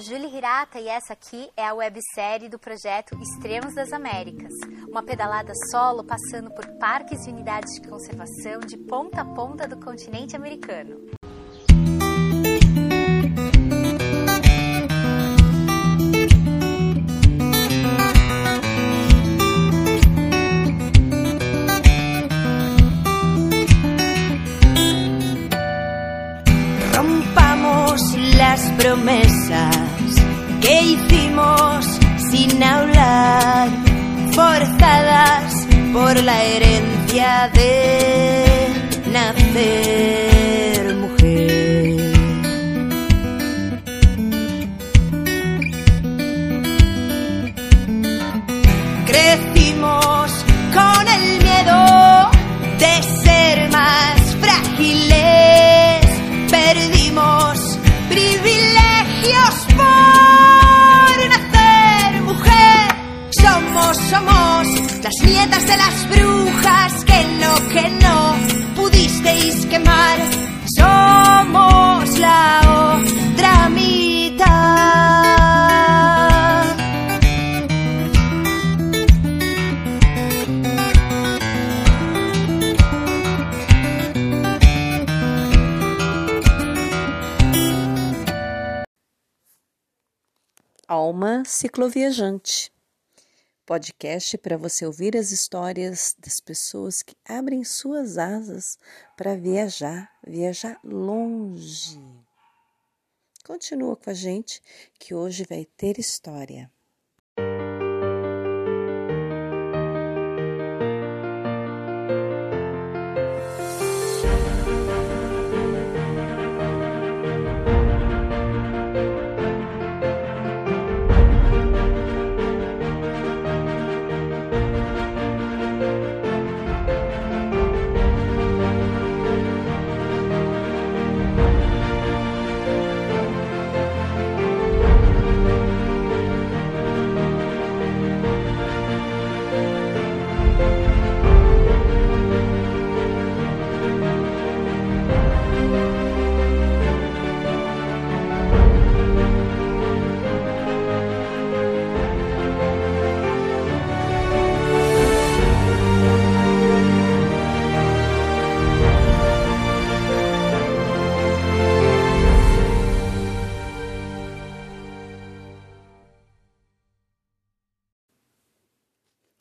Julie Hirata e essa aqui é a websérie do projeto Extremos das Américas, uma pedalada solo passando por parques e unidades de conservação de ponta a ponta do continente americano. Promesas que hicimos sin hablar, forzadas por la herencia de nacer las nietas de las brujas que no, que no pudisteis quemar. Somos la otra mitad. Alma Cicloviajante podcast para você ouvir as histórias das pessoas que abrem suas asas para viajar, viajar longe. Continua com a gente que hoje vai ter história.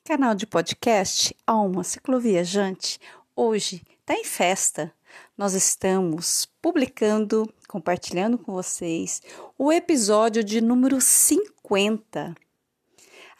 Canal de podcast Alma Cicloviajante hoje está em festa. Nós estamos publicando, compartilhando com vocês o episódio de número 50.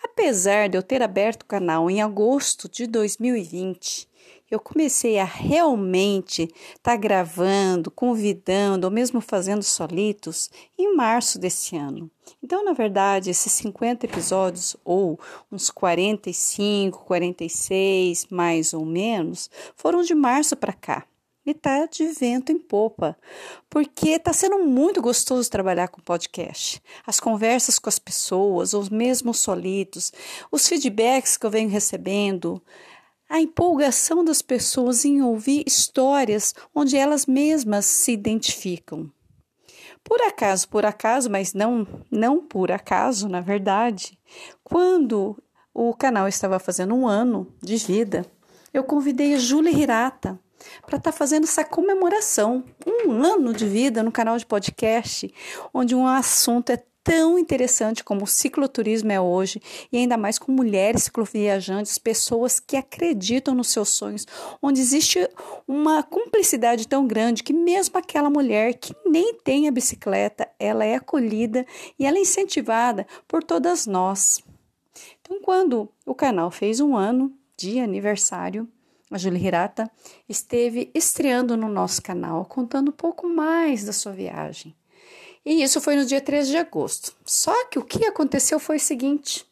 Apesar de eu ter aberto o canal em agosto de 2020, eu comecei a realmente estar tá gravando, convidando, ou mesmo fazendo solitos em março desse ano. Então, na verdade, esses 50 episódios, ou uns 45, 46, mais ou menos, foram de março para cá. E tá de vento em popa, porque tá sendo muito gostoso trabalhar com podcast. As conversas com as pessoas, os mesmos solitos, os feedbacks que eu venho recebendo, a empolgação das pessoas em ouvir histórias onde elas mesmas se identificam. Por acaso, por acaso, mas não, não por acaso, na verdade, quando o canal estava fazendo um ano de vida, eu convidei a Júlia Hirata para estar tá fazendo essa comemoração, um ano de vida no canal de podcast, onde um assunto é tão interessante como o cicloturismo é hoje, e ainda mais com mulheres cicloviajantes, pessoas que acreditam nos seus sonhos, onde existe uma cumplicidade tão grande que mesmo aquela mulher que nem tem a bicicleta, ela é acolhida e ela é incentivada por todas nós. Então, quando o canal fez um ano de aniversário, a Julie Hirata esteve estreando no nosso canal, contando um pouco mais da sua viagem. E isso foi no dia 13 de agosto. Só que o que aconteceu foi o seguinte: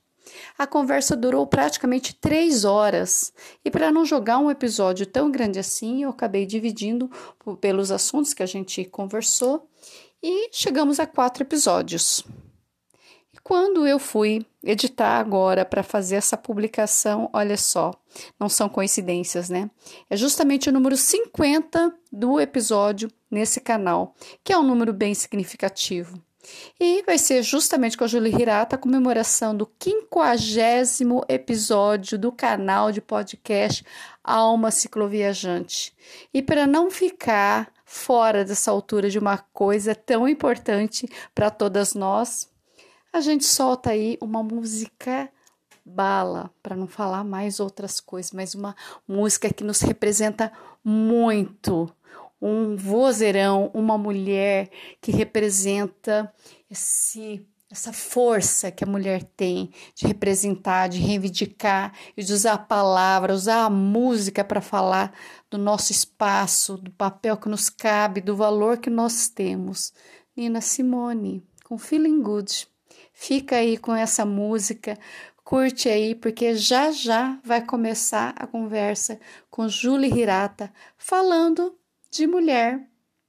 a conversa durou praticamente três horas. E para não jogar um episódio tão grande assim, eu acabei dividindo pelos assuntos que a gente conversou e chegamos a quatro episódios. Quando eu fui editar agora para fazer essa publicação, olha só, não são coincidências, né? É justamente o número 50 do episódio nesse canal, que é um número bem significativo. E vai ser justamente com a Julie Hirata a comemoração do quinquagésimo episódio do canal de podcast Alma Cicloviajante. E para não ficar fora dessa altura de uma coisa tão importante para todas nós, a gente solta aí uma música bala, para não falar mais outras coisas, mas uma música que nos representa muito um vozeirão, uma mulher que representa esse essa força que a mulher tem de representar, de reivindicar e de usar a palavra, usar a música para falar do nosso espaço, do papel que nos cabe, do valor que nós temos. Nina Simone, com Feeling Good. Fica aí com essa música, curte aí, porque já já vai começar a conversa com Julie Hirata falando de mulher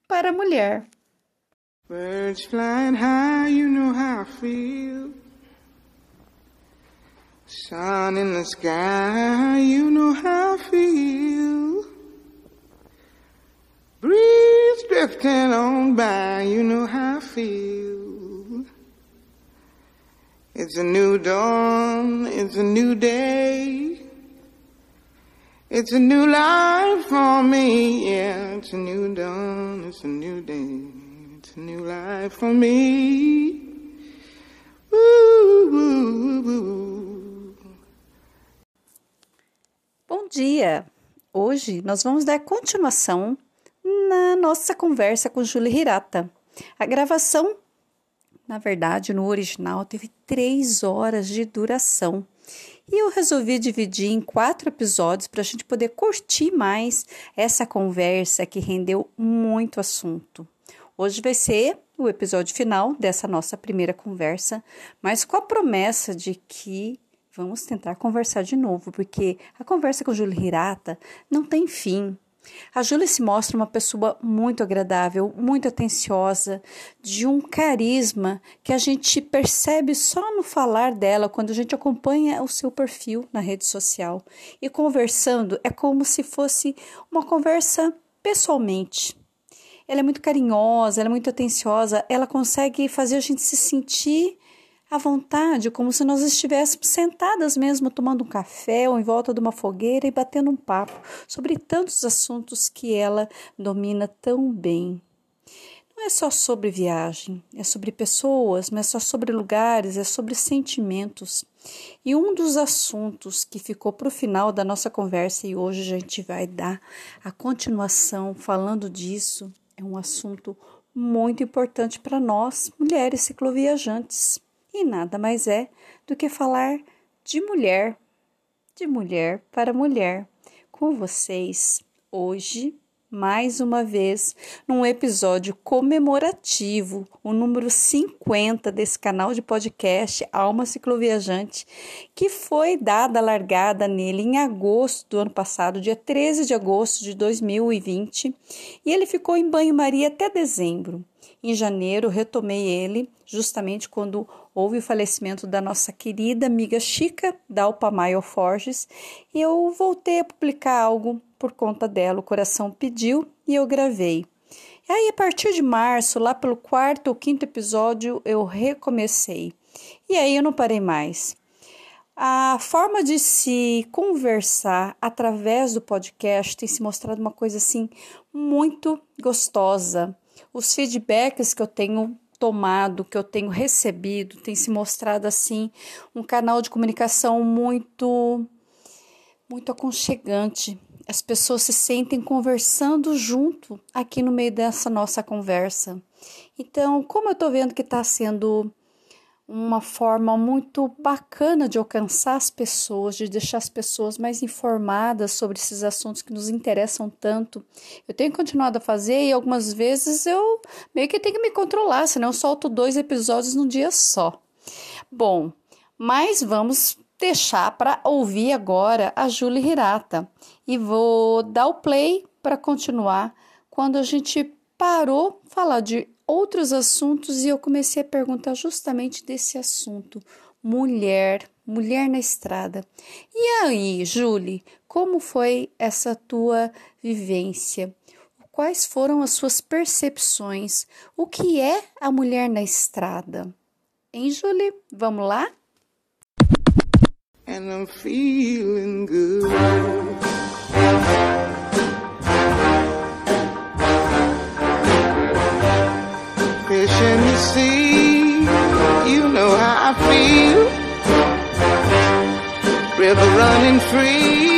para mulher. Birds flying high, you know how I feel. Sun in the sky, you know how I feel. Breeze drifting on by, you know how I feel. It's a new dawn, it's a new day. It's a new life for me, yeah. It's a new dawn, it's a new day. It's a new life for me. Bom dia! Hoje nós vamos dar continuação na nossa conversa com Julie Hirata. A gravação, na verdade, no original, teve três horas de duração. E eu resolvi dividir em quatro episódios para a gente poder curtir mais essa conversa que rendeu muito assunto. Hoje vai ser o episódio final dessa nossa primeira conversa, mas com a promessa de que vamos tentar conversar de novo, porque a conversa com Júlia Hirata não tem fim. A Júlia se mostra uma pessoa muito agradável, muito atenciosa, de um carisma que a gente percebe só no falar dela quando a gente acompanha o seu perfil na rede social. E conversando é como se fosse uma conversa pessoalmente. Ela é muito carinhosa, ela é muito atenciosa, ela consegue fazer a gente se sentir à vontade, como se nós estivéssemos sentadas mesmo tomando um café ou em volta de uma fogueira e batendo um papo sobre tantos assuntos que ela domina tão bem. Não é só sobre viagem, é sobre pessoas, não é só sobre lugares, é sobre sentimentos. E um dos assuntos que ficou para o final da nossa conversa e hoje a gente vai dar a continuação falando disso, é um assunto muito importante para nós, mulheres cicloviajantes e nada mais é do que falar de mulher, de mulher para mulher, com vocês hoje, mais uma vez, num episódio comemorativo, o número 50 desse canal de podcast Alma Cicloviajante, que foi dada a largada nele em agosto do ano passado, dia 13 de agosto de 2020, e ele ficou em banho-maria até dezembro. Em janeiro, retomei ele, justamente quando houve o falecimento da nossa querida amiga Chica, da Alpamayo Forges, e eu voltei a publicar algo por conta dela. O coração pediu e eu gravei. E aí, a partir de março, lá pelo quarto ou quinto episódio, eu recomecei. E aí eu não parei mais. A forma de se conversar através do podcast tem se mostrado uma coisa assim muito gostosa. Os feedbacks que eu tenho tomado, que eu tenho recebido, tem se mostrado assim um canal de comunicação muito muito aconchegante. As pessoas se sentem conversando junto aqui no meio dessa nossa conversa. Então, como eu estou vendo que está sendo uma forma muito bacana de alcançar as pessoas, de deixar as pessoas mais informadas sobre esses assuntos que nos interessam tanto. Eu tenho continuado a fazer e algumas vezes eu meio que tenho que me controlar, senão eu solto dois episódios num dia só. Bom, mas vamos deixar para ouvir agora a Julie Hirata e vou dar o play para continuar quando a gente parou falar de outros assuntos e eu comecei a perguntar justamente desse assunto: mulher, mulher na estrada. E aí, Julie, como foi essa tua vivência? Quais foram as suas percepções? O que é a mulher na estrada? Hein, Julie? Vamos lá? And I'm feeling good. Sea, you know how I feel. River running free,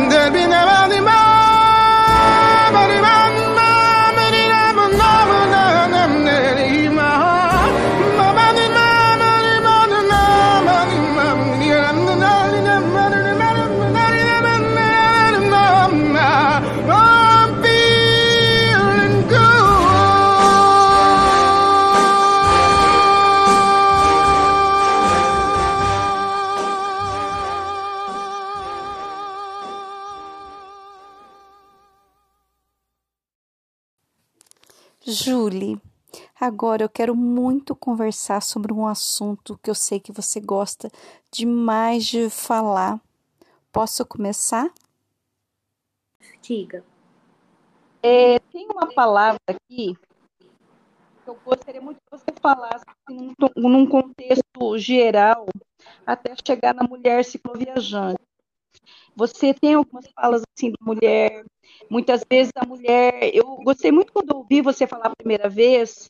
Julie, agora eu quero muito conversar sobre um assunto que eu sei que você gosta demais de falar. Posso começar? Diga. É, tem uma palavra aqui que eu gostaria muito que você falasse assim, num, num contexto geral, até chegar na mulher cicloviajante. Você tem algumas falas assim da mulher, muitas vezes a mulher. Eu gostei muito quando ouvi você falar a primeira vez,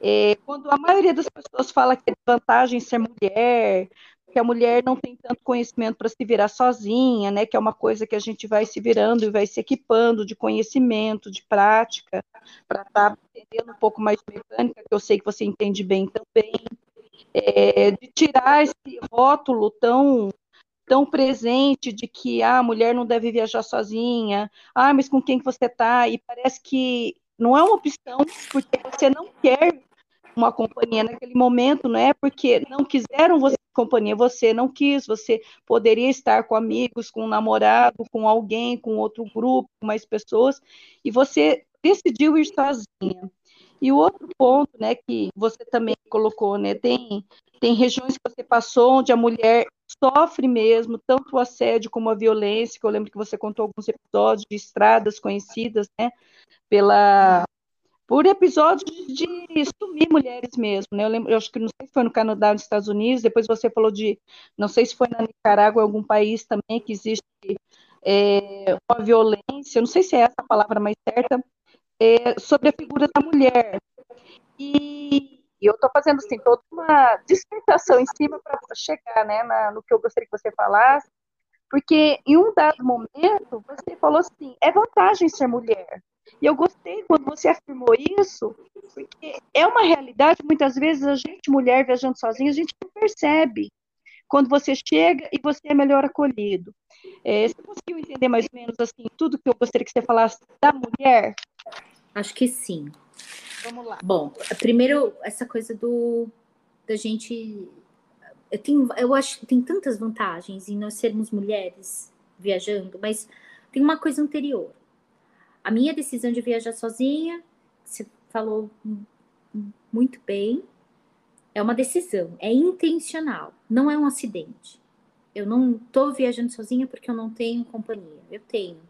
é, quando a maioria das pessoas fala que é desvantagem ser mulher, que a mulher não tem tanto conhecimento para se virar sozinha, né? Que é uma coisa que a gente vai se virando e vai se equipando de conhecimento, de prática, para estar tá entendendo um pouco mais de mecânica, que eu sei que você entende bem também, é, de tirar esse rótulo tão tão presente de que ah, a mulher não deve viajar sozinha, ah, mas com quem que você está? E parece que não é uma opção, porque você não quer uma companhia naquele momento, não é porque não quiseram você companhia, você não quis, você poderia estar com amigos, com um namorado, com alguém, com outro grupo, com mais pessoas, e você decidiu ir sozinha. E o outro ponto, né, que você também colocou, né, tem tem regiões que você passou onde a mulher sofre mesmo tanto o assédio como a violência, que eu lembro que você contou alguns episódios de estradas conhecidas, né, pela por episódios de sumir mulheres mesmo, né? Eu lembro, eu acho que não sei se foi no Canadá, nos Estados Unidos, depois você falou de, não sei se foi na Nicarágua, algum país também que existe é, uma violência, não sei se é essa a palavra mais certa, é, sobre a figura da mulher. E, eu estou fazendo assim toda uma dissertação em cima para chegar, né, na, no que eu gostaria que você falasse, porque em um dado momento você falou assim, é vantagem ser mulher. E eu gostei quando você afirmou isso, porque é uma realidade, muitas vezes a gente, mulher, viajando sozinha, a gente não percebe quando você chega e você é melhor acolhido. É, você conseguiu entender mais ou menos assim tudo que eu gostaria que você falasse da mulher? Acho que sim. Vamos lá. Bom, primeiro essa coisa do da gente eu tenho, eu acho que tem tantas vantagens em nós sermos mulheres viajando, mas tem uma coisa anterior. A minha decisão de viajar sozinha, você falou muito bem, é uma decisão, é intencional, não é um acidente. Eu não estou viajando sozinha porque eu não tenho companhia. Eu tenho.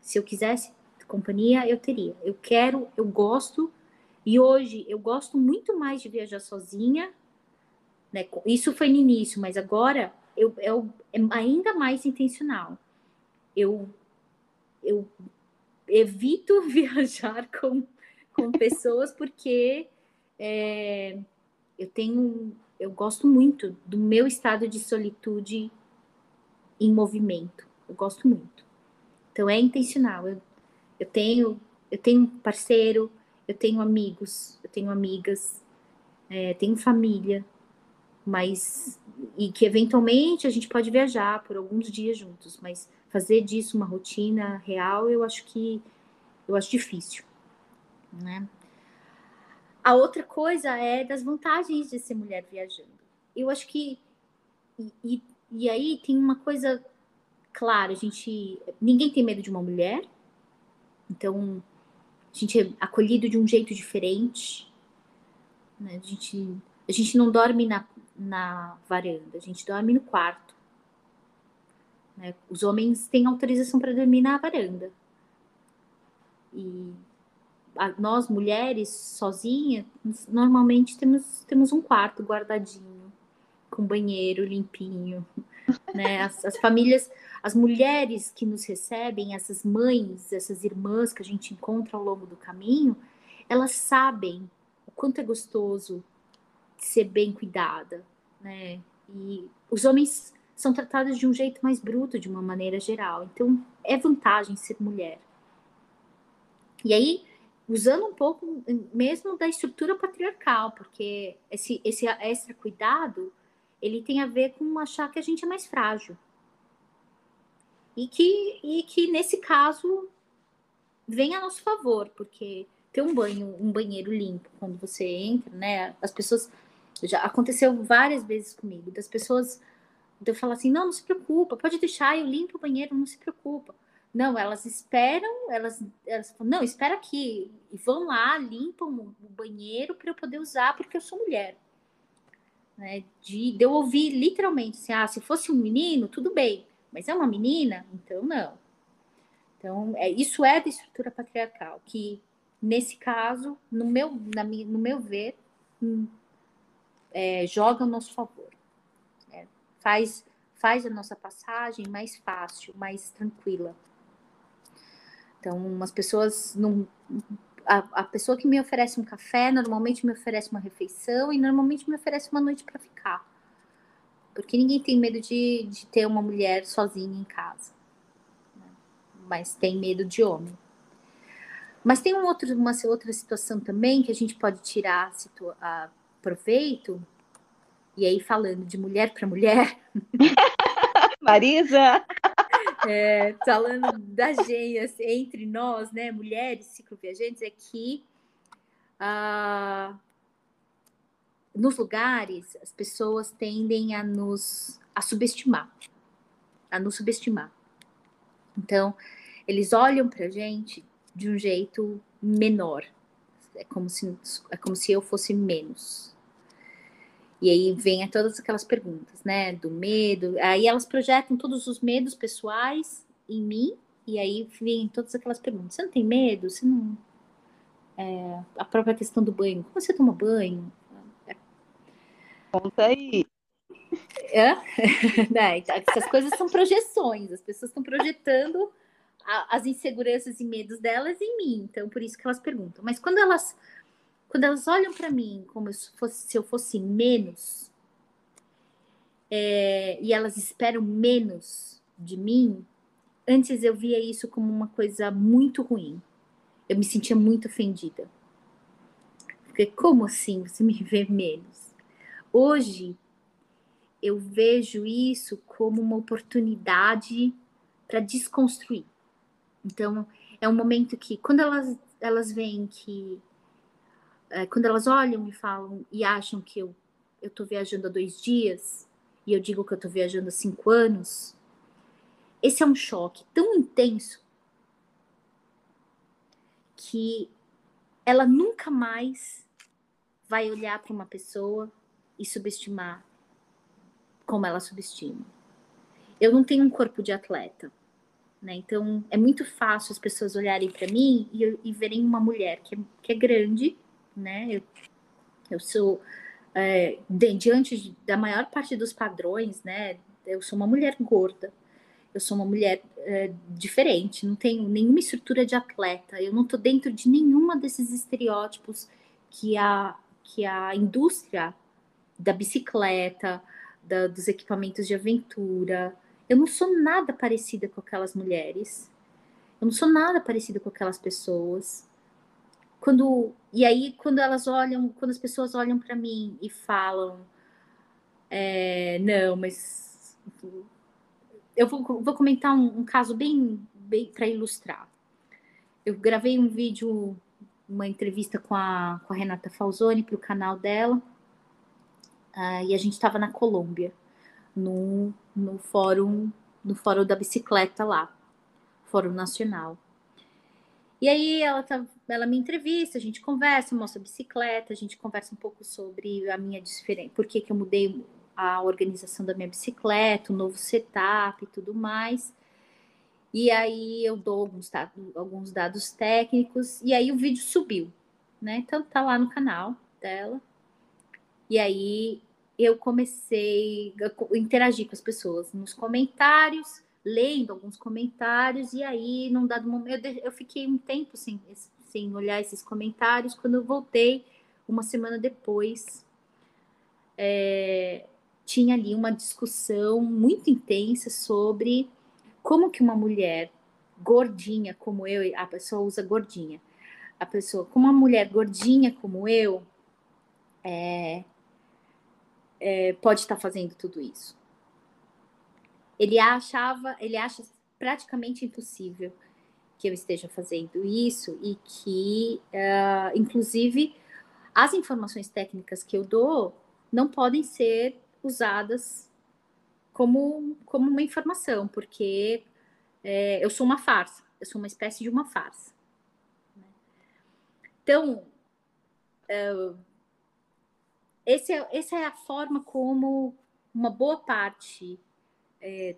Se eu quisesse companhia, eu teria. Eu quero, eu gosto. E hoje eu gosto muito mais de viajar sozinha. Né? Isso foi no início, mas agora eu, eu é ainda mais intencional. Eu, eu evito viajar com, com pessoas porque é, eu tenho, eu gosto muito do meu estado de solitude em movimento. Eu gosto muito. Então é intencional. Eu, eu tenho, eu tenho parceiro, eu tenho amigos, eu tenho amigas, é, tenho família, mas e que eventualmente a gente pode viajar por alguns dias juntos, mas fazer disso uma rotina real, eu acho que eu acho difícil, né? A outra coisa é das vantagens de ser mulher viajando. Eu acho que. E, e, aí tem uma coisa clara: a gente. Ninguém tem medo de uma mulher, então a gente é acolhido de um jeito diferente. Né? A, gente, a gente não dorme na, na varanda, a gente dorme no quarto. Né? Os homens têm autorização para dormir na varanda. E nós mulheres sozinhas, normalmente temos, temos um quarto guardadinho, com banheiro limpinho, né? As, as, famílias, as mulheres que nos recebem, essas mães, essas irmãs que a gente encontra ao longo do caminho, elas sabem o quanto é gostoso ser bem cuidada, né? E os homens são tratados de um jeito mais bruto, de uma maneira geral. Então, é vantagem ser mulher. E aí, usando um pouco mesmo da estrutura patriarcal, porque esse, esse extra cuidado ele tem a ver com achar que a gente é mais frágil. E que, e que nesse caso vem a nosso favor, porque ter um banho, um banheiro limpo quando você entra, né? As pessoas já aconteceu várias vezes comigo, das pessoas eu falar assim, não, não se preocupa, pode deixar, eu limpo o banheiro, não se preocupa. Não, elas esperam, elas, elas falam, não, espera aqui. E vão lá, limpam o banheiro para eu poder usar, porque eu sou mulher. Né? De, de eu ouvir literalmente assim, ah, se fosse um menino, tudo bem, mas é uma menina, então não. Então, é, isso é da estrutura patriarcal, que nesse caso, no meu, na, no meu ver, hum, é, joga a nosso favor. É, faz, faz a nossa passagem mais fácil, mais tranquila. Então, as pessoas não. A, a, pessoa que me oferece um café normalmente me oferece uma refeição e normalmente me oferece uma noite para ficar. Porque ninguém tem medo de, de ter uma mulher sozinha em casa. Né? Mas tem medo de homem. Mas tem um outro, uma outra situação também que a gente pode tirar a, proveito, e aí falando de mulher para mulher. Marisa! é, falando da gente, assim, entre nós, né, mulheres cicloviajantes, é que ah, nos lugares as pessoas tendem a nos a subestimar, a nos subestimar. Então, eles olham para a gente de um jeito menor. É como se, é como se eu fosse menos. E aí vem todas aquelas perguntas, né? Do medo. Aí elas projetam todos os medos pessoais em mim. E aí vem todas aquelas perguntas. Você não tem medo? Você não. É, a própria questão do banho. Como você toma banho? Conta aí. É? Então, essas coisas são projeções. As pessoas estão projetando a, as inseguranças e medos delas em mim. Então, por isso que elas perguntam. Mas quando elas quando elas olham para mim como se, fosse, se eu fosse menos, é, e elas esperam menos de mim, antes eu via isso como uma coisa muito ruim. Eu me sentia muito ofendida. Porque como assim você me vê menos? Hoje eu vejo isso como uma oportunidade para desconstruir. Então, é um momento que, quando elas, elas veem que é, quando elas olham e falam e acham que eu estou viajando há dois dias e eu digo que eu estou viajando há cinco anos, esse é um choque tão intenso que ela nunca mais vai olhar para uma pessoa e subestimar como ela subestima. Eu não tenho um corpo de atleta, né? Então é muito fácil as pessoas olharem para mim e, e, verem uma mulher que é, que é grande, né? Eu, eu sou é, de, diante da maior parte dos padrões, né? Eu sou uma mulher gorda, eu sou uma mulher é, diferente, não tenho nenhuma estrutura de atleta, eu não estou dentro de nenhuma desses estereótipos que a, que a indústria da bicicleta, da, dos equipamentos de aventura, eu não sou nada parecida com aquelas mulheres, eu não sou nada parecida com aquelas pessoas. Quando e aí quando elas olham, quando as pessoas olham para mim e falam, é, não, mas eu vou, vou comentar um, um caso bem, bem para ilustrar. Eu gravei um vídeo, uma entrevista com a, com a Renata Falzoni para o canal dela, uh, e a gente estava na Colômbia, no, no fórum no fórum da bicicleta lá, Fórum Nacional. E aí ela, tá, ela me entrevista, a gente conversa, mostra a bicicleta, a gente conversa um pouco sobre a minha diferença, por que, que eu mudei a organização da minha bicicleta, o novo setup e tudo mais. E aí eu dou alguns, alguns dados técnicos, e aí o vídeo subiu, né? Então tá lá no canal dela. E aí eu comecei a interagir com as pessoas nos comentários, lendo alguns comentários, e aí, num dado momento, eu fiquei um tempo sem, sem olhar esses comentários. Quando eu voltei, uma semana depois, é, tinha ali uma discussão muito intensa sobre como que uma mulher gordinha como eu, a pessoa usa gordinha, a pessoa, como uma mulher gordinha como eu, é, é, pode estar fazendo tudo isso. Ele achava, ele acha praticamente impossível que eu esteja fazendo isso e que, uh, inclusive, as informações técnicas que eu dou não podem ser usadas como, como uma informação, porque é, eu sou uma farsa, eu sou uma espécie de uma farsa. Né? Então, uh, esse é, essa é a forma como uma boa parte é,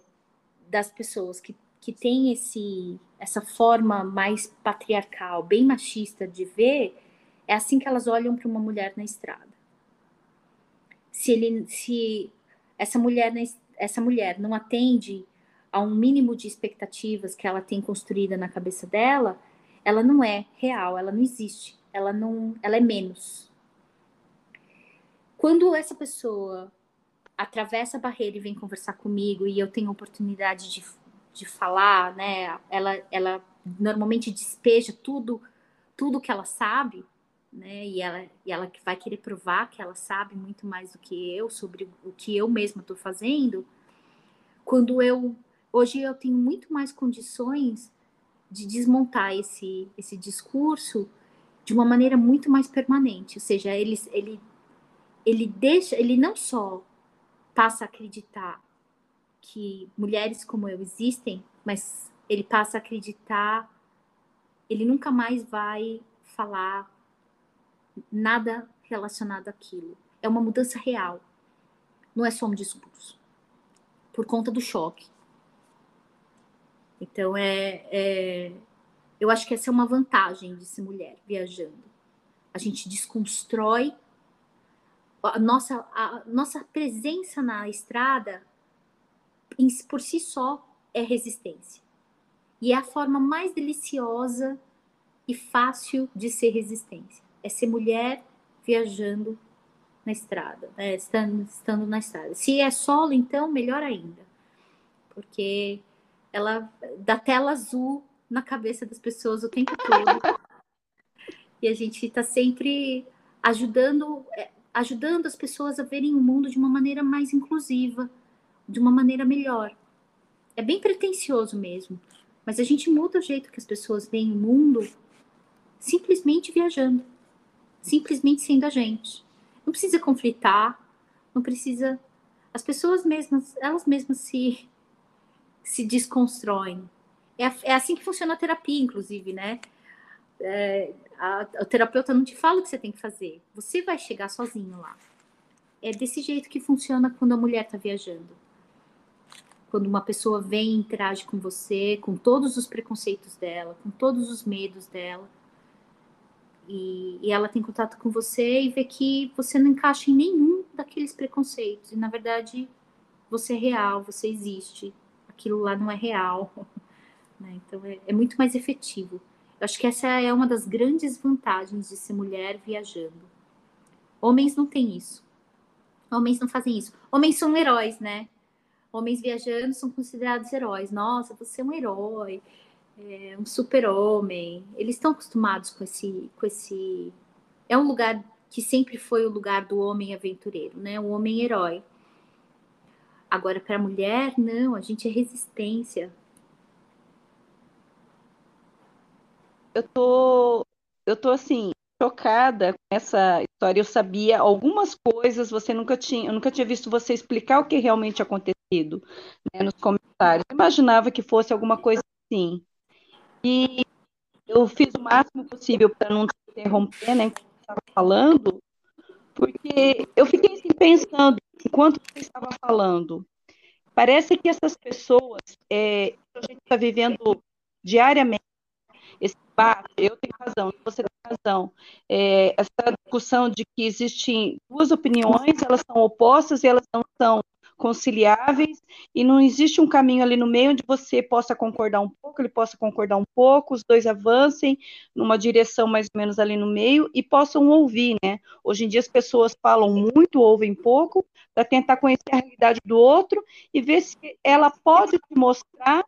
das pessoas que, que tem esse, essa forma mais patriarcal, bem machista de ver, é assim que elas olham para uma mulher na estrada. Se, ele, se essa, mulher, essa mulher não atende a um mínimo de expectativas que ela tem construída na cabeça dela, ela não é real, ela não existe, ela não, ela é menos. Quando essa pessoa atravessa a barreira e vem conversar comigo e eu tenho oportunidade de, de falar, né? Ela, ela normalmente despeja tudo, tudo que ela sabe, né? E ela, e ela vai querer provar que ela sabe muito mais do que eu sobre o que eu mesma estou fazendo. Quando eu hoje eu tenho muito mais condições de desmontar esse esse discurso de uma maneira muito mais permanente, ou seja, ele, ele ele deixa, ele não só passa a acreditar que mulheres como eu existem, mas ele passa a acreditar, ele nunca mais vai falar nada relacionado àquilo. É uma mudança real. Não é só um discurso. Por conta do choque. Então, é, é, eu acho que essa é uma vantagem de ser mulher viajando. A gente desconstrói a nossa, a nossa presença na estrada, por si só, é resistência. E é a forma mais deliciosa e fácil de ser resistência. É ser mulher viajando na estrada, né? estando, estando na estrada. Se é solo, então, melhor ainda. Porque ela dá tela azul na cabeça das pessoas o tempo todo. e a gente está sempre ajudando é, ajudando as pessoas a verem o mundo de uma maneira mais inclusiva, de uma maneira melhor. É bem pretensioso mesmo, mas a gente muda o jeito que as pessoas veem o mundo simplesmente viajando, simplesmente sendo a gente. Não precisa conflitar, não precisa. As pessoas mesmas, elas mesmas se, se desconstroem. É, é assim que funciona a terapia, inclusive, né? É, a, a terapeuta não te fala o que você tem que fazer. Você vai chegar sozinho lá. É desse jeito que funciona quando a mulher está viajando. Quando uma pessoa vem e interage com você, com todos os preconceitos dela, com todos os medos dela, e, e, ela tem contato com você e vê que você não encaixa em nenhum daqueles preconceitos. E na verdade você é real, você existe. Aquilo lá não é real. Né? Então é, é, muito mais efetivo. Acho que essa é uma das grandes vantagens de ser mulher viajando. Homens não têm isso. Homens não fazem isso. Homens são heróis, né? Homens viajando são considerados heróis. Nossa, você é um herói é, um super-homem. Eles estão acostumados com esse, com esse. É um lugar que sempre foi o lugar do homem aventureiro, né? O homem herói. Agora, para a mulher, não, a gente é resistência. Eu tô, eu tô assim, chocada com essa história. Eu sabia algumas coisas, você nunca tinha, eu nunca tinha visto você explicar o que realmente acontecido né, nos comentários. Eu imaginava que fosse alguma coisa assim. E eu fiz o máximo possível para não te interromper, né, que estava falando, porque eu fiquei assim, pensando enquanto você estava falando. Parece que essas pessoas, é, a gente está vivendo diariamente esse debate, eu tenho razão, você tem razão, é, essa discussão de que existem duas opiniões, elas são opostas e elas não são conciliáveis e não existe um caminho ali no meio onde você possa concordar um pouco, ele possa concordar um pouco, os dois avancem numa direção mais ou menos ali no meio e possam ouvir, né? Hoje em dia as pessoas falam muito, ouvem pouco, para tentar conhecer a realidade do outro e ver se ela pode te mostrar,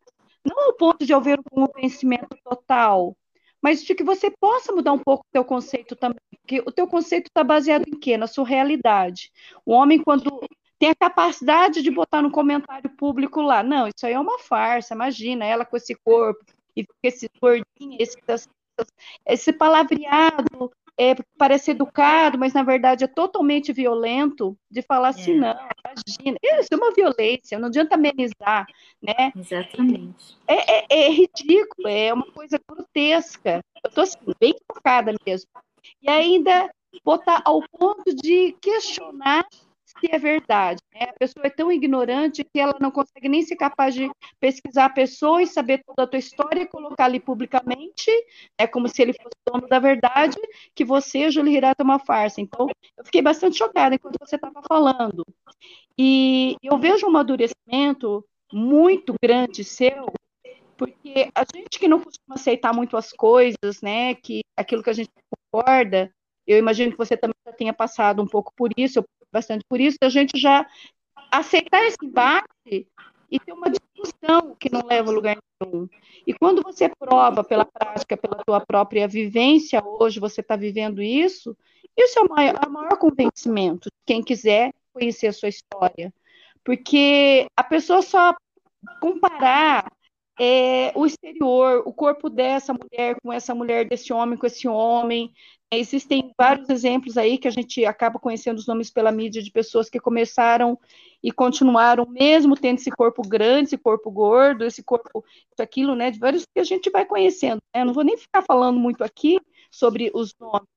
ponto de haver um conhecimento total, mas de que você possa mudar um pouco o teu conceito também, porque o teu conceito está baseado em quê? Na sua realidade. O homem, quando tem a capacidade de botar no comentário público lá. Não, isso aí é uma farsa, imagina, ela com esse corpo, e esse gordinho, esse, esse palavreado, é, parece educado, mas na verdade é totalmente violento, de falar assim, é. não, imagina, isso é uma violência, não adianta amenizar, né? Exatamente. É, é, é ridículo, é uma coisa grotesca. Eu estou assim, bem tocada mesmo. E ainda botar ao ponto de questionar se é verdade. Né? A pessoa é tão ignorante que ela não consegue nem ser capaz de pesquisar a pessoa e saber toda a tua história e colocar ali publicamente, é como se ele fosse dono da verdade, que você, Júlio Hirata, é uma farsa. Então, eu fiquei bastante chocada enquanto você estava falando. E eu vejo um amadurecimento muito grande seu, porque a gente que não costuma aceitar muito as coisas, né, que aquilo que a gente concorda, eu imagino que você também já tenha passado um pouco por isso, bastante por isso, a gente já aceitar esse embate e ter uma discussão que não leva a lugar nenhum. E quando você prova pela prática, pela tua própria vivência, hoje você está vivendo isso, isso é o maior, é o maior convencimento quem quiser conhecer a sua história. Porque a pessoa só comparar é, o exterior, o corpo dessa mulher com essa mulher, desse homem com esse homem, Existem vários exemplos aí que a gente acaba conhecendo os nomes pela mídia de pessoas que começaram e continuaram, mesmo tendo esse corpo grande, esse corpo gordo, esse corpo, aquilo, né? De vários que a gente vai conhecendo. Né? Não vou nem ficar falando muito aqui sobre os nomes.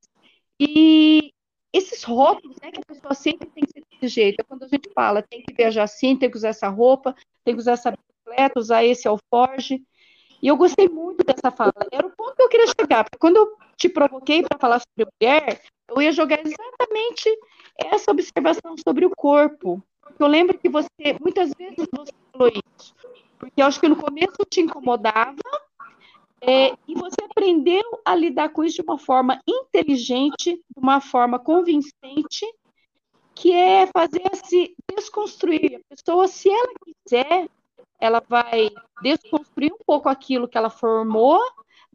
E esses rótulos, né, que a pessoa sempre tem que ser desse jeito. É quando a gente fala, tem que viajar assim, tem que usar essa roupa, tem que usar essa bicicleta, usar esse alforge. E eu gostei muito dessa fala. Era o ponto que eu queria chegar, porque quando eu te provoquei para falar sobre mulher, eu ia jogar exatamente essa observação sobre o corpo. Eu lembro que você, muitas vezes você falou isso, porque eu acho que no começo te incomodava, é, e você aprendeu a lidar com isso de uma forma inteligente, de uma forma convincente, que é fazer se desconstruir. A pessoa, se ela quiser, ela vai desconstruir um pouco aquilo que ela formou,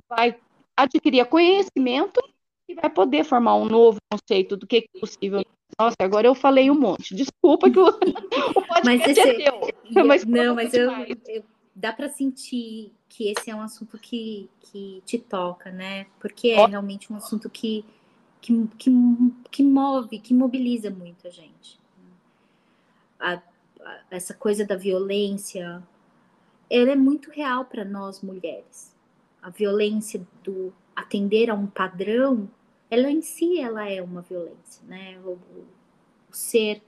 vai adquirir conhecimento e vai poder formar um novo conceito do que é possível. Nossa, agora eu falei um monte. Desculpa que o, o podcast mas esse, é teu. Mas não, mas eu, eu, dá para sentir que esse é um assunto que, que te toca, né? Porque é realmente um assunto que, que, que, que move, que mobiliza muito a gente. a, a, essa coisa da violência, ela é muito real para nós mulheres. A violência do atender a um padrão, ela em si ela é uma violência, né? O, o, ser,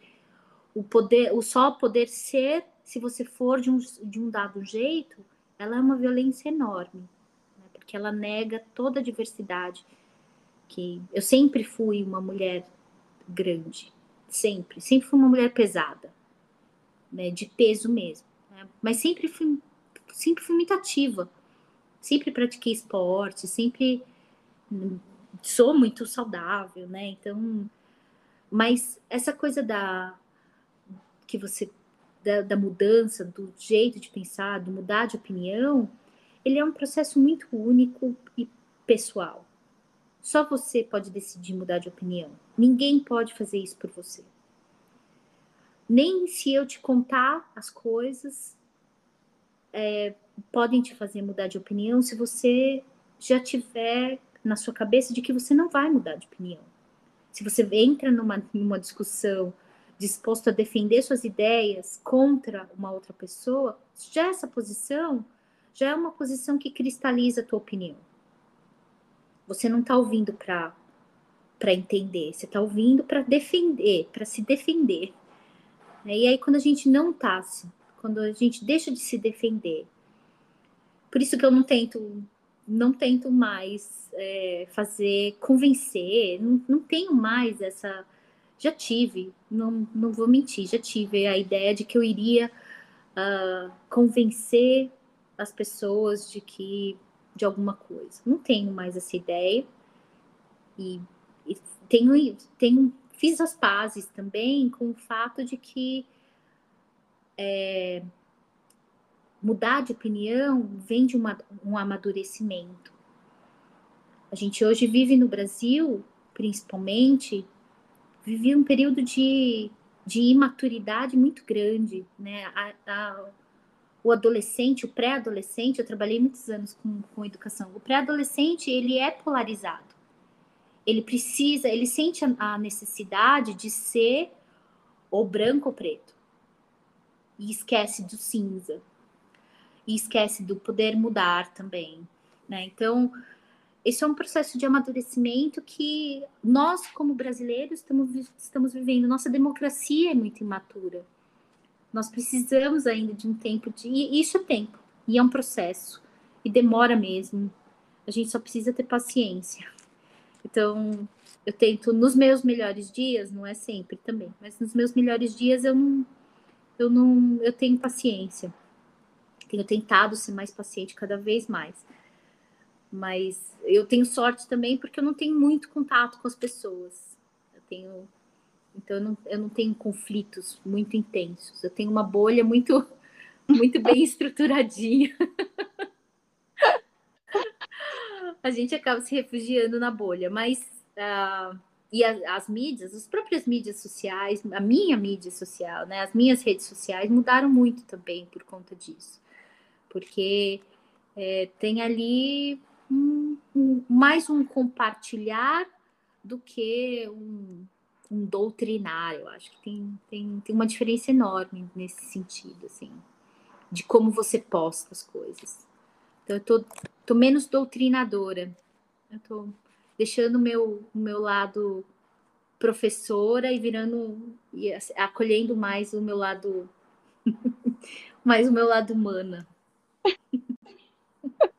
o poder, o só poder ser, se você for de um, de um dado jeito, ela é uma violência enorme, né? porque ela nega toda a diversidade. Que eu sempre fui uma mulher grande, sempre, sempre fui uma mulher pesada, né? De peso mesmo, né? mas sempre fui, sempre fui muito ativa sempre pratiquei esporte, sempre sou muito saudável, né? Então, mas essa coisa da que você da, da, mudança, do jeito de pensar, do mudar de opinião, ele é um processo muito único e pessoal. Só você pode decidir mudar de opinião. Ninguém pode fazer isso por você. Nem se eu te contar as coisas, é, podem te fazer mudar de opinião se você já tiver na sua cabeça de que você não vai mudar de opinião. Se você entra numa, numa discussão disposto a defender suas ideias contra uma outra pessoa, já essa posição já é uma posição que cristaliza a tua opinião. Você não está ouvindo para entender, você está ouvindo para defender, para se defender. E aí quando a gente não está, quando a gente deixa de se defender por isso que eu não tento, não tento mais é, fazer, convencer, não, não tenho mais essa. Já tive, não, não vou mentir, já tive a ideia de que eu iria uh, convencer as pessoas de que de alguma coisa. Não tenho mais essa ideia e, e tenho, tenho fiz as pazes também com o fato de que é, mudar de opinião vem de uma, um amadurecimento. A gente hoje vive no Brasil, principalmente, vive um período de, de imaturidade muito grande, né? A, a, o adolescente, o pré-adolescente, eu trabalhei muitos anos com, com educação. O pré-adolescente, ele é polarizado. Ele precisa, ele sente a, necessidade de ser ou branco ou preto. E esquece do cinza e esquece do poder mudar também, né? Então, esse é um processo de amadurecimento que nós, como brasileiros, estamos, estamos vivendo. Nossa democracia é muito imatura. Nós precisamos ainda de um tempo de. E isso é tempo, e é um processo, e demora mesmo. A gente só precisa ter paciência. Então, eu tento, nos meus melhores dias, não é sempre também, mas nos meus melhores dias eu não. Eu não. Eu tenho paciência tenho tentado ser mais paciente cada vez mais. Mas eu tenho sorte também porque eu não tenho muito contato com as pessoas. Eu tenho. Então eu não, eu não tenho conflitos muito intensos. Eu tenho uma bolha muito, muito bem estruturadinha. a gente acaba se refugiando na bolha, mas uh, e as mídias, as próprias mídias sociais, a minha mídia social, né, as minhas redes sociais mudaram muito também por conta disso porque é, tem ali um, um, mais um compartilhar do que um, um doutrinar. Eu acho que tem, tem, tem uma diferença enorme nesse sentido, assim, de como você posta as coisas. Então, eu tô, tô menos doutrinadora. Eu tô deixando o meu, o meu lado professora e virando e acolhendo mais o meu lado mais o meu lado humana.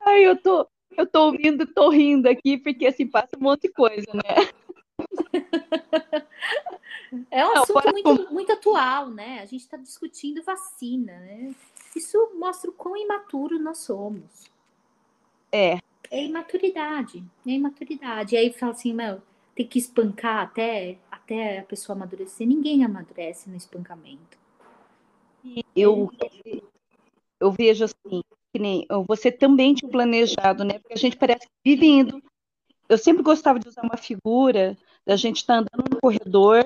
Ai, eu tô, eu tô ouvindo, tô rindo aqui, porque assim passa um monte de coisa, né? É um assunto muito, muito atual, né? A gente está discutindo vacina, né? Isso mostra o quão imaturo nós somos. É. É imaturidade, é imaturidade. E aí fala assim, meu, tem que espancar até, até a pessoa amadurecer. Ninguém amadurece no espancamento. Eu, eu vejo assim, que nem você também tinha planejado, né? Porque a gente parece que vive indo. Eu sempre gostava de usar uma figura da gente estar tá andando no corredor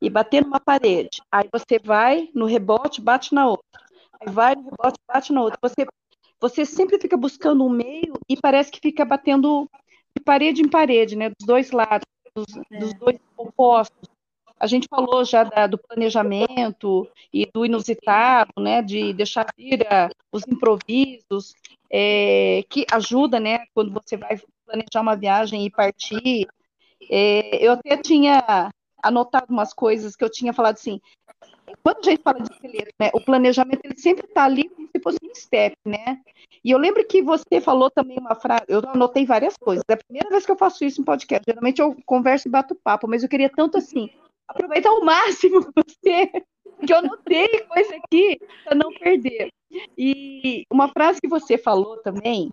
e bater numa parede. Aí você vai no rebote, bate na outra. Aí vai no rebote, bate na outra. Você, você sempre fica buscando um meio e parece que fica batendo de parede em parede, né? Dos dois lados, dos, é. dos dois opostos. a gente falou já da, do planejamento e do inusitado, né, de deixar vir a, os improvisos, é, que ajuda, né, quando você vai planejar uma viagem e partir. É, eu até tinha anotado umas coisas que eu tinha falado assim, quando a gente fala de esqueleto, né, o planejamento ele sempre está ali como se fosse um step, né? E eu lembro que você falou também uma frase, eu anotei várias coisas. É a primeira vez que eu faço isso em podcast. Geralmente eu converso e bato papo, mas eu queria tanto assim aproveitar ao máximo você, que eu anotei coisa aqui para não perder. E uma frase que você falou também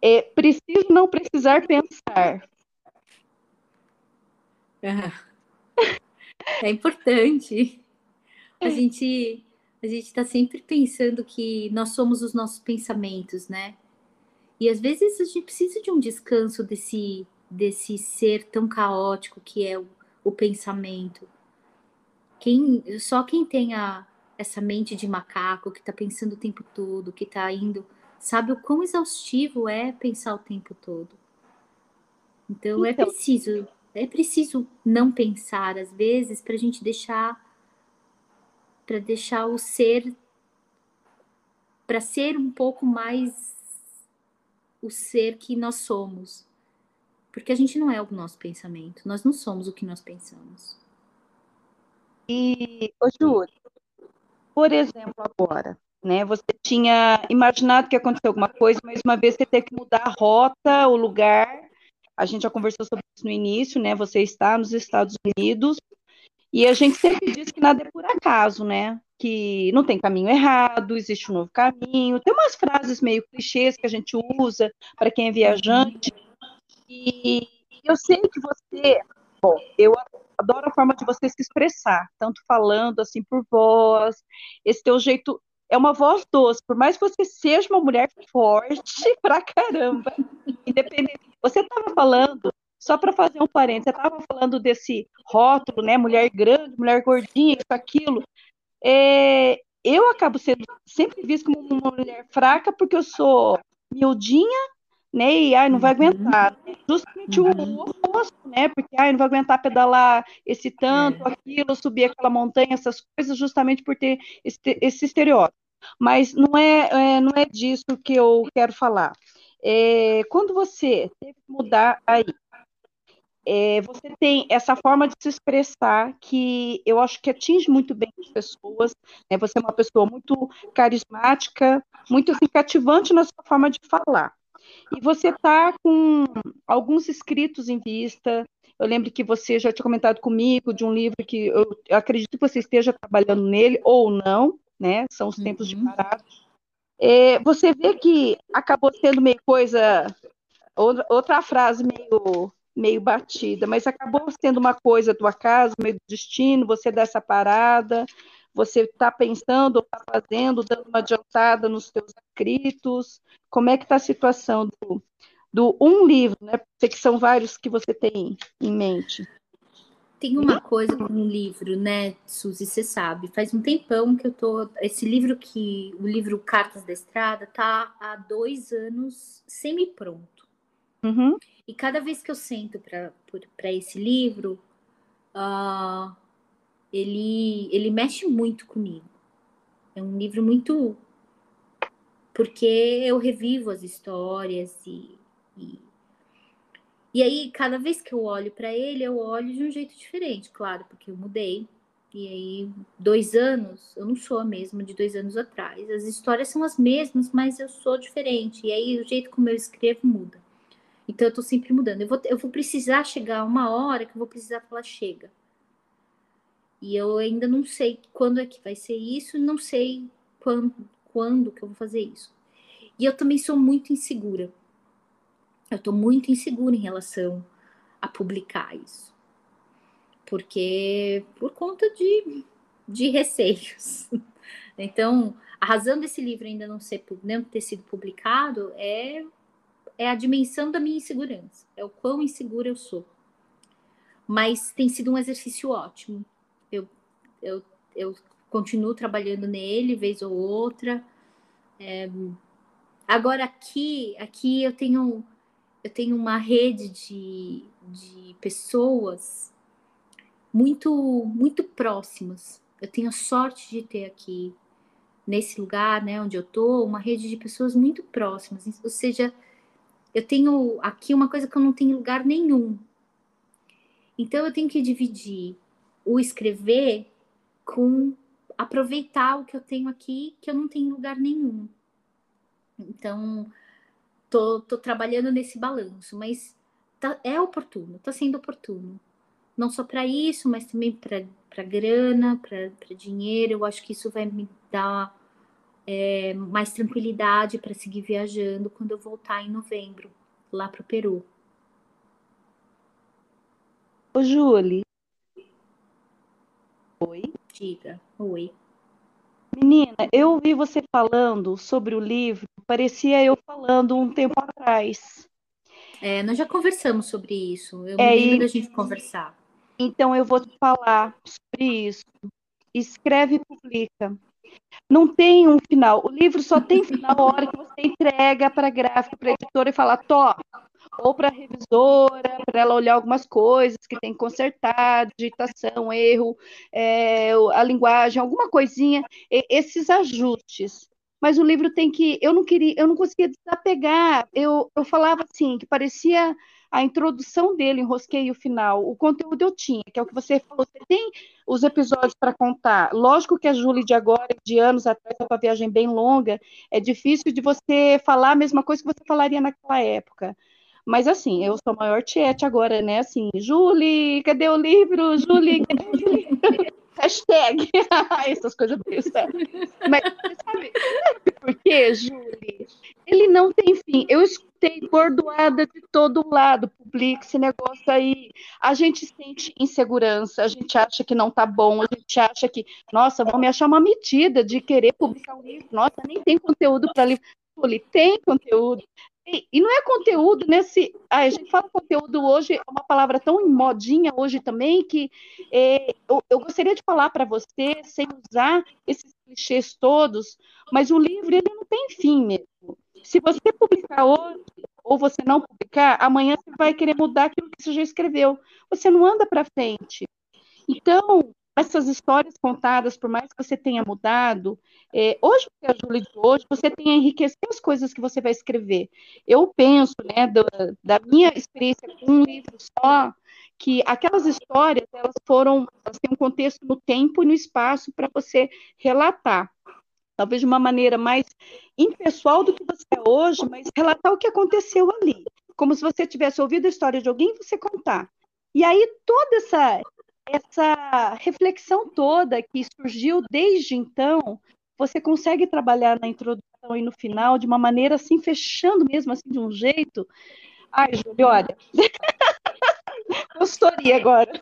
é preciso não precisar pensar. É importante. A gente a gente está sempre pensando que nós somos os nossos pensamentos, né? E às vezes a gente precisa de um descanso desse desse ser tão caótico que é o, o pensamento. Quem, só quem tem a, essa mente de macaco, que está pensando o tempo todo, que está indo, sabe o quão exaustivo é pensar o tempo todo. Então, é então é preciso, é preciso não pensar às vezes para a gente deixar para deixar o ser para ser um pouco mais o ser que nós somos. Porque a gente não é o nosso pensamento, nós não somos o que nós pensamos. E, ô Júlio, por exemplo, agora, né? Você tinha imaginado que aconteceu alguma coisa, mas uma vez você teve que mudar a rota, o lugar. A gente já conversou sobre isso no início, né? Você está nos Estados Unidos e a gente sempre diz que nada é por acaso, né? Que não tem caminho errado, existe um novo caminho. Tem umas frases meio clichês que a gente usa para quem é viajante, e eu sei que você, bom, eu adoro a forma de você se expressar, tanto falando assim por voz, esse teu jeito é uma voz doce, por mais que você seja uma mulher forte pra caramba, independente. Você estava falando, só para fazer um parênteses, você estava falando desse rótulo, né, mulher grande, mulher gordinha, isso, aquilo. É, eu acabo sendo sempre vista como uma mulher fraca porque eu sou miudinha, né? E ai, não vai uhum. aguentar. Justamente uhum. o oposto, né? Porque ai, não vai aguentar pedalar esse tanto, é. aquilo, subir aquela montanha, essas coisas, justamente por ter esse, esse estereótipo. Mas não é, é, não é disso que eu quero falar. É, quando você teve que mudar aí, é, você tem essa forma de se expressar que eu acho que atinge muito bem as pessoas. Né? Você é uma pessoa muito carismática, muito assim, cativante na sua forma de falar. E você está com alguns escritos em vista. Eu lembro que você já tinha comentado comigo de um livro que eu, eu acredito que você esteja trabalhando nele ou não, né? São os tempos uhum. de parado. É, você vê que acabou sendo meio coisa, outra, frase meio meio batida, mas acabou sendo uma coisa do acaso, meio do destino, você dá essa parada, você está pensando, está fazendo, dando uma adiantada nos seus escritos? Como é que está a situação do, do um livro, né? Sei que são vários que você tem em mente. Tem uma coisa com um livro, né, Suzy, você sabe, faz um tempão que eu tô. Esse livro que. O livro Cartas da Estrada tá há dois anos semi-pronto. Uhum. E cada vez que eu sento para esse livro, uh, ele, ele mexe muito comigo. É um livro muito. Porque eu revivo as histórias e. E, e aí, cada vez que eu olho para ele, eu olho de um jeito diferente, claro, porque eu mudei. E aí, dois anos, eu não sou a mesma de dois anos atrás. As histórias são as mesmas, mas eu sou diferente. E aí, o jeito como eu escrevo muda. Então, eu tô sempre mudando. Eu vou, eu vou precisar chegar uma hora que eu vou precisar falar: chega e eu ainda não sei quando é que vai ser isso, não sei quando, quando que eu vou fazer isso. E eu também sou muito insegura. Eu estou muito insegura em relação a publicar isso. Porque por conta de, de receios. Então, a razão desse livro ainda não, ser, não ter sido publicado é, é a dimensão da minha insegurança. É o quão insegura eu sou. Mas tem sido um exercício ótimo eu, eu, eu continuo trabalhando nele, vez ou outra. É, agora aqui, aqui eu tenho eu tenho uma rede de, de pessoas muito, muito próximas. Eu tenho a sorte de ter aqui, nesse lugar, né, onde eu tô, uma rede de pessoas muito próximas. Ou seja, eu tenho aqui uma coisa que eu não tenho lugar nenhum. Então eu tenho que dividir o escrever com aproveitar o que eu tenho aqui, que eu não tenho lugar nenhum. Então, tô, tô trabalhando nesse balanço, mas tá, é oportuno, tá sendo oportuno. Não só para isso, mas também para grana, para dinheiro. Eu acho que isso vai me dar é, mais tranquilidade para seguir viajando quando eu voltar em novembro, lá para o Peru. Ô, Julie. Oi. Diga. Oi. Menina, eu ouvi você falando sobre o livro, parecia eu falando um tempo atrás. É, nós já conversamos sobre isso. Eu é, me lembro e... da gente conversar. Então eu vou te falar sobre isso. Escreve e publica. Não tem um final. O livro só tem final a hora que você entrega para a gráfica, para a editora e fala, Tó, ou para a revisora, para ela olhar algumas coisas que tem que consertar, digitação, erro, é, a linguagem, alguma coisinha, esses ajustes. Mas o livro tem que. Eu não queria, eu não conseguia desapegar. Eu, eu falava assim, que parecia a introdução dele, enrosquei o final, o conteúdo eu tinha, que é o que você falou, você tem os episódios para contar. Lógico que a Júlia de agora, de anos atrás, é uma viagem bem longa, é difícil de você falar a mesma coisa que você falaria naquela época. Mas assim, eu sou a maior tiete agora, né? Assim, Julie, cadê o livro? Julie, cadê o livro? Hashtag. Essas coisas bestas. Mas sabe, sabe por quê, Julie? Ele não tem fim. Eu escutei bordoada de todo lado. Publica esse negócio aí. A gente sente insegurança, a gente acha que não tá bom, a gente acha que, nossa, vão me achar uma medida de querer publicar um livro. Nossa, nem tem conteúdo para livro. Julie, tem conteúdo. E, não é conteúdo nesse. Ah, a gente fala conteúdo hoje, é uma palavra tão modinha hoje também, que é, eu, eu, gostaria de falar para você, sem usar esses clichês todos, mas o livro ele não tem fim mesmo. Se você publicar hoje, ou você não publicar, amanhã você vai querer mudar aquilo que você já escreveu. Você não anda para frente. Então, essas histórias contadas, por mais que você tenha mudado, é, hoje, a Júlia de hoje, você tem a enriquecer as coisas que você vai escrever. Eu penso, né, do, da minha experiência com um livro só, que aquelas histórias, elas foram, elas têm um contexto no tempo e no espaço para você relatar. Talvez de uma maneira mais impessoal do que você é hoje, mas relatar o que aconteceu ali. Como se você tivesse ouvido a história de alguém e você contar. E aí, toda essa, essa reflexão toda que surgiu desde então, você consegue trabalhar na introdução e no final de uma maneira assim, fechando mesmo assim de um jeito. Ai, Júlia, olha. Gostaria agora.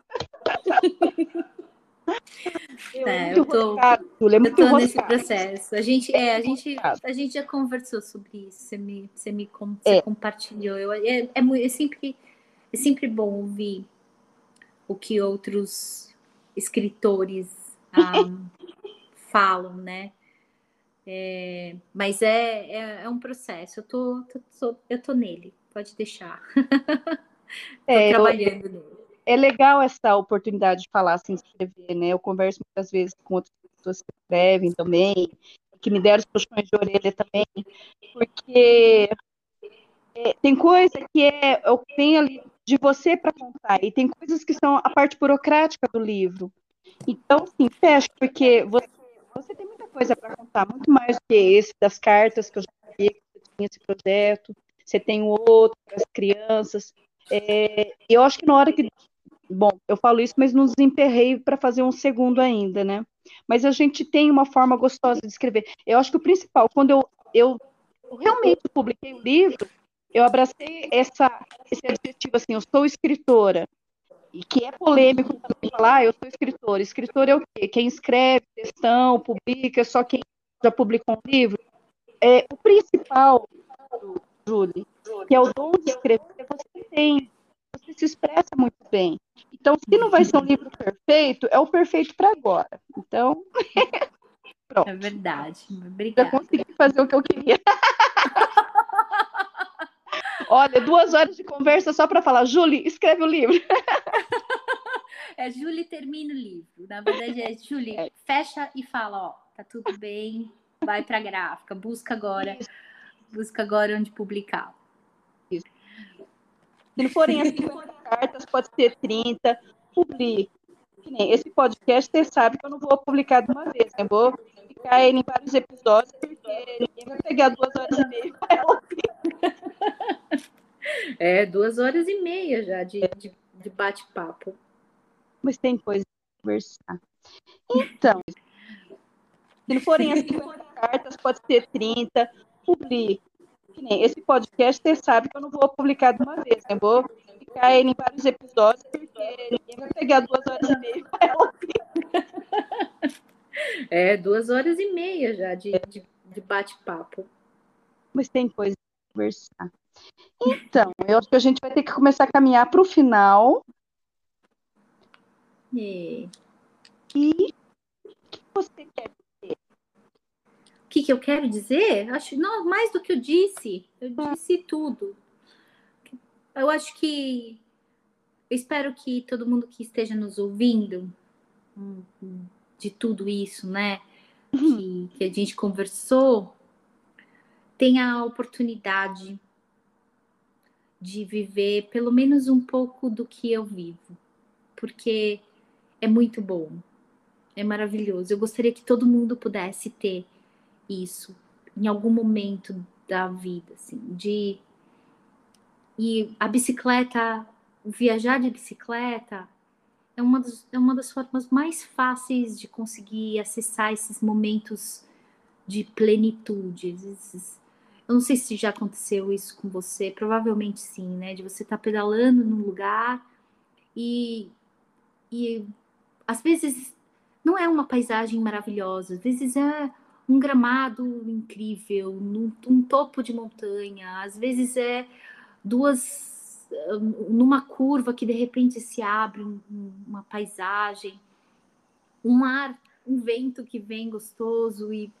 Eu, é, eu tô, roscado, Júlia, é eu tô nesse processo. A gente, é, a gente, a gente já conversou sobre isso. Você me, você me você é. compartilhou. Eu, é, é, é, sempre, é sempre bom ouvir o que outros escritores um, falam, né? É, mas é, é, é, um processo, eu tô, tô, tô, eu tô nele, pode deixar. é, trabalhando eu, nele. É legal essa oportunidade de falar sem escrever, né? Eu converso muitas vezes com outras pessoas que escrevem também, que me deram puxões de orelha também, porque é, tem coisa que é, o que tem ali de você para contar. E tem coisas que são a parte burocrática do livro. Então, sim, fecha, porque você, você tem muita coisa para contar, muito mais do que esse das cartas que eu já vi, que você tinha esse projeto, você tem outro, as crianças. É, eu acho que na hora que. Bom, eu falo isso, mas não desemperrei para fazer um segundo ainda, né? Mas a gente tem uma forma gostosa de escrever. Eu acho que o principal, quando eu, eu realmente publiquei o livro, eu abracei essa, esse adjetivo assim, eu sou escritora, e que é polêmico também falar, ah, eu sou escritora. Escritor é o quê? Quem escreve textão, publica, só quem já publicou um livro. É, o principal, Julie, que é o dom de escrever, você tem. Você se expressa muito bem. Então, se não vai ser um livro perfeito, é o perfeito para agora. Então, pronto. É verdade. Obrigada. Eu consegui fazer o que eu queria. Olha, duas horas de conversa só para falar, Julie, escreve o livro. É Julie termina o livro. Na verdade é Julie, É. fecha e fala, ó, tá tudo bem, vai pra gráfica, busca agora, busca agora onde publicar. Se não forem as 50 cartas, pode ser 30, publique. Esse podcast, você sabe que eu não vou publicar de uma vez, né? Vou ficar ele em vários episódios, porque ninguém vai pegar duas horas e meia. É, duas horas e meia já de, de, de bate-papo. Mas tem coisa pra conversar. Então, se não forem as 50 cartas, pode ser 30, publique. Que nem esse podcast, você sabe que eu não vou publicar de uma vez, né? Eu vou ficar ele em vários episódios, porque ninguém vai pegar duas horas e meia pra ouvir. É, duas horas e meia já de, de, de bate-papo. Mas tem coisa pra conversar. Então, eu acho que a gente vai ter que começar a caminhar para o final. É. E o que você quer? O que, que eu quero dizer? Acho não mais do que eu disse. Eu disse tudo. Eu acho que eu espero que todo mundo que esteja nos ouvindo hum, de tudo isso, né, que, que a gente conversou, tenha a oportunidade de viver pelo menos um pouco do que eu vivo, porque é muito bom, é maravilhoso. Eu gostaria que todo mundo pudesse ter isso em algum momento da vida, assim, de e a bicicleta, viajar de bicicleta é uma, das, é uma das formas mais fáceis de conseguir acessar esses momentos de plenitude. Esses, eu não sei se já aconteceu isso com você, provavelmente sim, né? De você estar tá pedalando num lugar e, e às vezes não é uma paisagem maravilhosa, às vezes é um gramado incrível, num, um topo de montanha, às vezes é duas numa curva que de repente se abre um, uma paisagem, um mar, um vento que vem gostoso e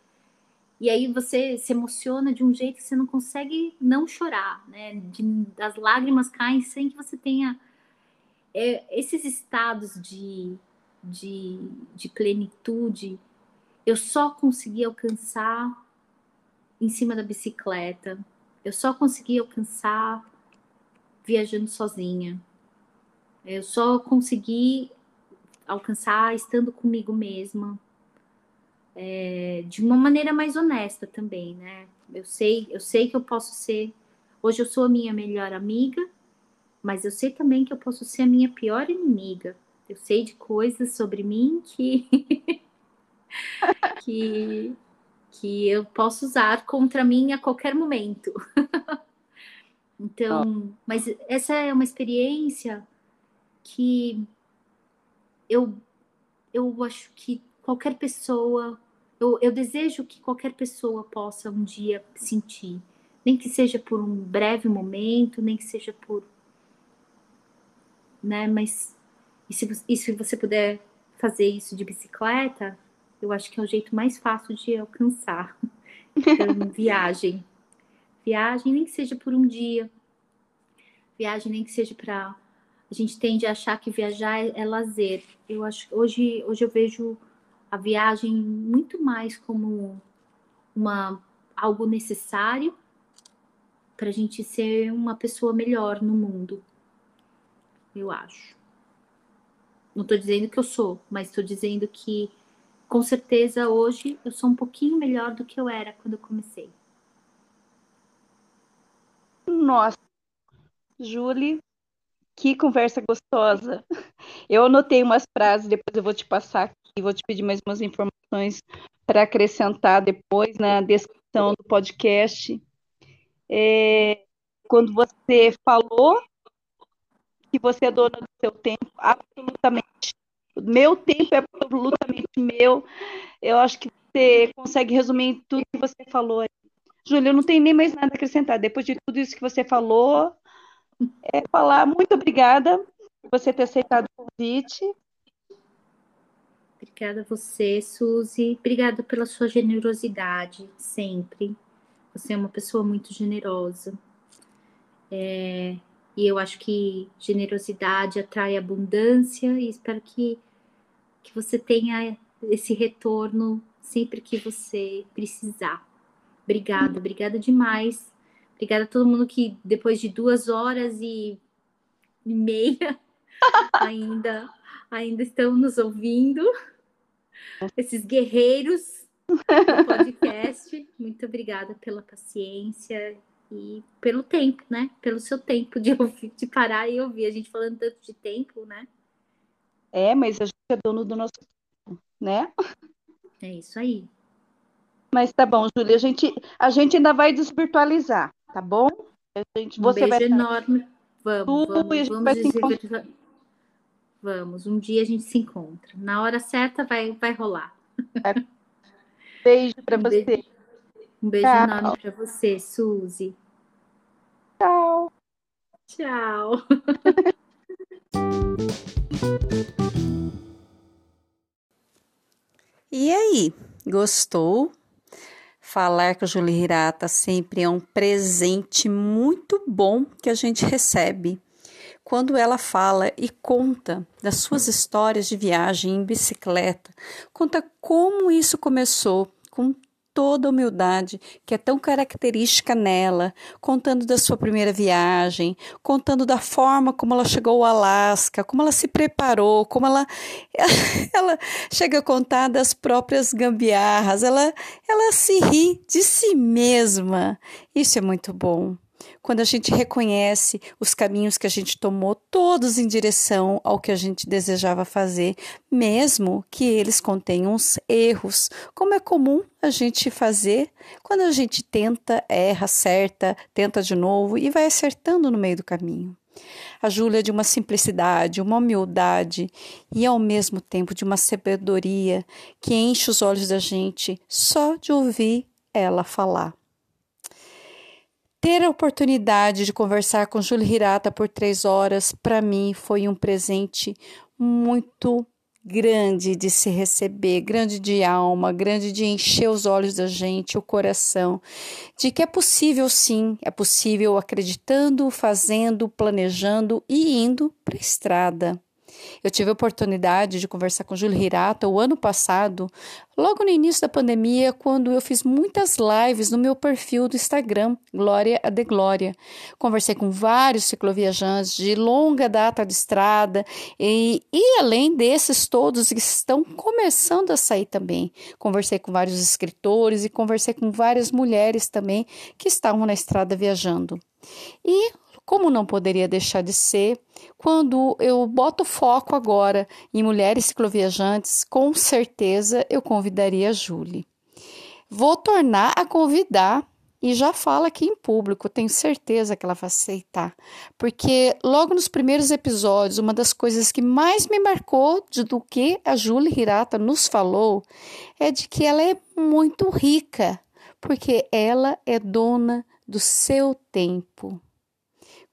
e aí você se emociona de um jeito que você não consegue não chorar, né? De, as lágrimas caem sem que você tenha é, esses estados de, de, de plenitude. Eu só consegui alcançar em cima da bicicleta. Eu só consegui alcançar viajando sozinha. Eu só consegui alcançar estando comigo mesma, é, de uma maneira mais honesta também, né? Eu sei, eu sei que eu posso ser. Hoje eu sou a minha melhor amiga, mas eu sei também que eu posso ser a minha pior inimiga. Eu sei de coisas sobre mim que que que eu posso usar contra mim a qualquer momento. Então, mas essa é uma experiência que eu, eu acho que qualquer pessoa, eu, eu desejo que qualquer pessoa possa um dia sentir, nem que seja por um breve momento, nem que seja por, né? Mas e se, e se você puder fazer isso de bicicleta, eu acho que é o jeito mais fácil de alcançar. Então, viagem viagem, nem que seja por um dia, viagem nem que seja para a gente tende a achar que viajar é, é, lazer. Eu acho hoje hoje eu vejo a viagem muito mais como uma algo necessário para a gente ser uma pessoa melhor no mundo. Eu acho. Não estou dizendo que eu sou, mas estou dizendo que com certeza hoje eu sou um pouquinho melhor do que eu era quando eu comecei. Nossa, Julie, que conversa gostosa. Eu anotei umas frases, depois eu vou te passar aqui, vou te pedir mais umas informações para acrescentar depois na descrição do podcast. É, quando você falou que você é dona do seu tempo, absolutamente. Meu tempo é absolutamente meu. Eu acho que você consegue resumir tudo que você falou aí. Júlia, eu não tenho nem mais nada a acrescentar. Depois de tudo isso que você falou, é falar muito obrigada por você ter aceitado o convite. Obrigada a você, Suzy. Obrigada pela sua generosidade, sempre. Você é uma pessoa muito generosa. É... E eu acho que generosidade atrai abundância e espero que, que você tenha esse retorno sempre que você precisar. Obrigada, obrigada demais. Obrigada a todo mundo que depois de duas horas e, e meia ainda, ainda estão nos ouvindo. Esses guerreiros do podcast. Muito obrigada pela paciência e pelo tempo, né? Pelo seu tempo de ouvir, de parar e ouvir. A gente falando tanto de tempo, né? É, mas a gente é dono do nosso tempo, né? É isso aí. Mas tá bom, Júlia, a gente, a gente ainda vai desvirtualizar, tá bom? A gente, Um você beijo vai enorme. Vamos, Tudo vamos, vamos desvirtualizar. Vamos, um dia a gente se encontra. Na hora certa vai, vai rolar. beijo para Um você. beijo. Um beijo Tchau. enorme para você, Suzy. Tchau. Tchau. E aí, gostou? Falar com a Julie Hirata sempre é um presente muito bom que a gente recebe. Quando ela fala e conta das suas histórias de viagem em bicicleta, conta como isso começou com toda a humildade que é tão característica nela, contando da sua primeira viagem, contando da forma como ela chegou ao Alasca, como ela se preparou, como ela ela chega a contar das próprias gambiarras, ela ela se ri de si mesma. Isso é muito bom. Quando a gente reconhece os caminhos que a gente tomou, todos em direção ao que a gente desejava fazer, mesmo que eles contenham os erros, como é comum a gente fazer quando a gente tenta, erra, acerta, tenta de novo e vai acertando no meio do caminho. A Júlia é de uma simplicidade, uma humildade e ao mesmo tempo de uma sabedoria que enche os olhos da gente só de ouvir ela falar. Ter a oportunidade de conversar com Júlia Hirata por três horas, para mim, foi um presente muito grande de se receber, grande de alma, grande de encher os olhos da gente, o coração, de que é possível sim, é possível acreditando, fazendo, planejando e indo para a estrada. Eu tive a oportunidade de conversar com Júlia Hirata o ano passado, logo no início da pandemia, quando eu fiz muitas lives no meu perfil do Instagram, Glória a de Glória. Conversei com vários cicloviajantes de longa data de estrada e, e além desses todos que estão começando a sair também. Conversei com vários escritores e conversei com várias mulheres também que estavam na estrada viajando. E como não poderia deixar de ser, quando eu boto foco agora em mulheres cicloviajantes, com certeza eu convidaria a Julie. Vou tornar a convidar e já fala aqui em público, tenho certeza que ela vai aceitar, porque logo nos primeiros episódios, uma das coisas que mais me marcou de, do que a Julie Hirata nos falou é de que ela é muito rica, porque ela é dona do seu tempo.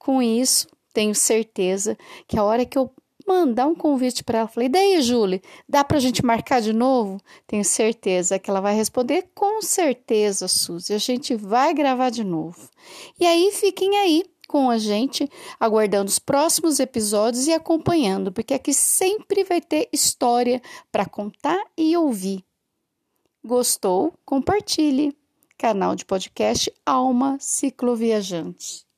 Com isso, tenho certeza que a hora que eu mandar um convite para ela, falei, daí, Júlia, dá para a gente marcar de novo? Tenho certeza que ela vai responder, com certeza, Suzy, a gente vai gravar de novo. E aí, fiquem aí com a gente, aguardando os próximos episódios e acompanhando, porque aqui sempre vai ter história para contar e ouvir. Gostou? Compartilhe. Canal de podcast Alma Cicloviajante.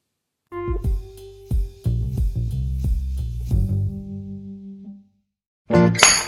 you.